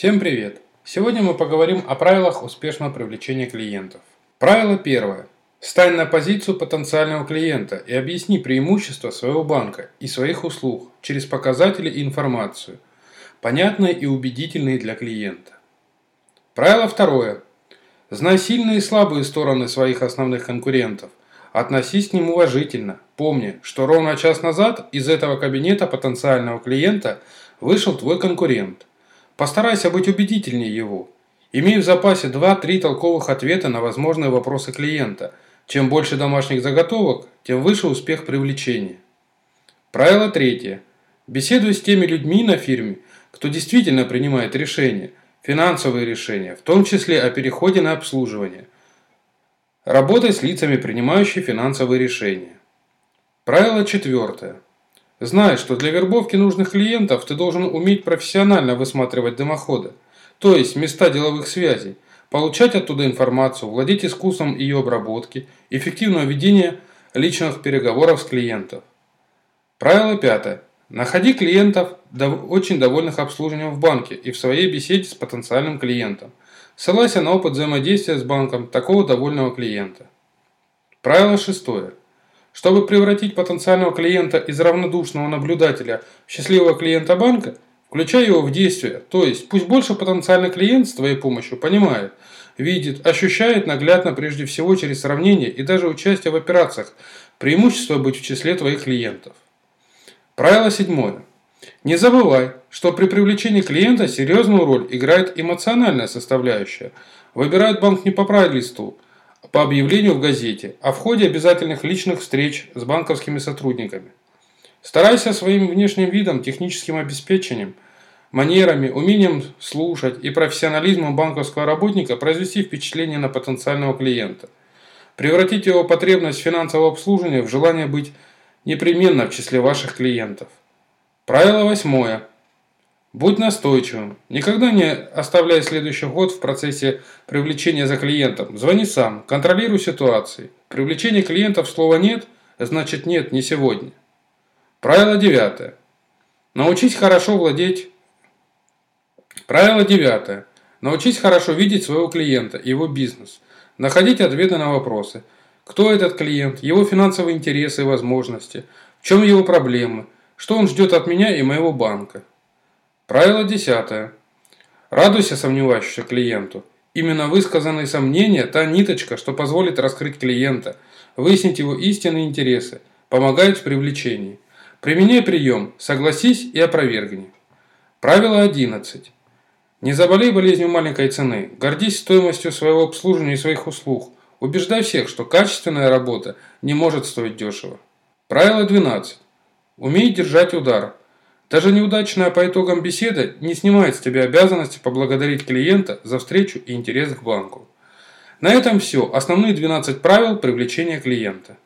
Всем привет! Сегодня мы поговорим о правилах успешного привлечения клиентов. Правило первое. Стань на позицию потенциального клиента и объясни преимущества своего банка и своих услуг через показатели и информацию, понятные и убедительные для клиента. Правило второе. Знай сильные и слабые стороны своих основных конкурентов. Относись к ним уважительно. Помни, что ровно час назад из этого кабинета потенциального клиента вышел твой конкурент. Постарайся быть убедительнее его. Имей в запасе 2-3 толковых ответа на возможные вопросы клиента. Чем больше домашних заготовок, тем выше успех привлечения. Правило третье. Беседуй с теми людьми на фирме, кто действительно принимает решения, финансовые решения, в том числе о переходе на обслуживание. Работай с лицами, принимающими финансовые решения. Правило четвертое. Знай, что для вербовки нужных клиентов ты должен уметь профессионально высматривать дымоходы, то есть места деловых связей, получать оттуда информацию, владеть искусством ее обработки, эффективного ведения личных переговоров с клиентом. Правило пятое. Находи клиентов, очень довольных обслуживанием в банке и в своей беседе с потенциальным клиентом. Ссылайся на опыт взаимодействия с банком такого довольного клиента. Правило шестое. Чтобы превратить потенциального клиента из равнодушного наблюдателя в счастливого клиента банка, включай его в действие, то есть пусть больше потенциальный клиент с твоей помощью понимает, видит, ощущает наглядно прежде всего через сравнение и даже участие в операциях, преимущество быть в числе твоих клиентов. Правило седьмое. Не забывай, что при привлечении клиента серьезную роль играет эмоциональная составляющая. Выбирает банк не по прайд-листу, по объявлению в газете о входе обязательных личных встреч с банковскими сотрудниками. Старайся своим внешним видом, техническим обеспечением, манерами, умением слушать и профессионализмом банковского работника произвести впечатление на потенциального клиента. Превратить его потребность финансового обслуживания в желание быть непременно в числе ваших клиентов. Правило восьмое. Будь настойчивым. Никогда не оставляй следующий год в процессе привлечения за клиентом. Звони сам, контролируй ситуации. Привлечение клиентов слова «нет» значит «нет, не сегодня». Правило девятое. Научись хорошо владеть... Правило девятое. Научись хорошо видеть своего клиента, его бизнес. Находить ответы на вопросы. Кто этот клиент, его финансовые интересы и возможности, в чем его проблемы, что он ждет от меня и моего банка. Правило десятое. Радуйся сомневающемуся клиенту. Именно высказанные сомнения – та ниточка, что позволит раскрыть клиента, выяснить его истинные интересы, помогает в привлечении. Применяй прием «согласись и опровергни». Правило 11. Не заболей болезнью маленькой цены, гордись стоимостью своего обслуживания и своих услуг, убеждай всех, что качественная работа не может стоить дешево. Правило 12. Умей держать удар, даже неудачная по итогам беседа не снимает с тебя обязанности поблагодарить клиента за встречу и интерес к банку. На этом все. Основные 12 правил привлечения клиента.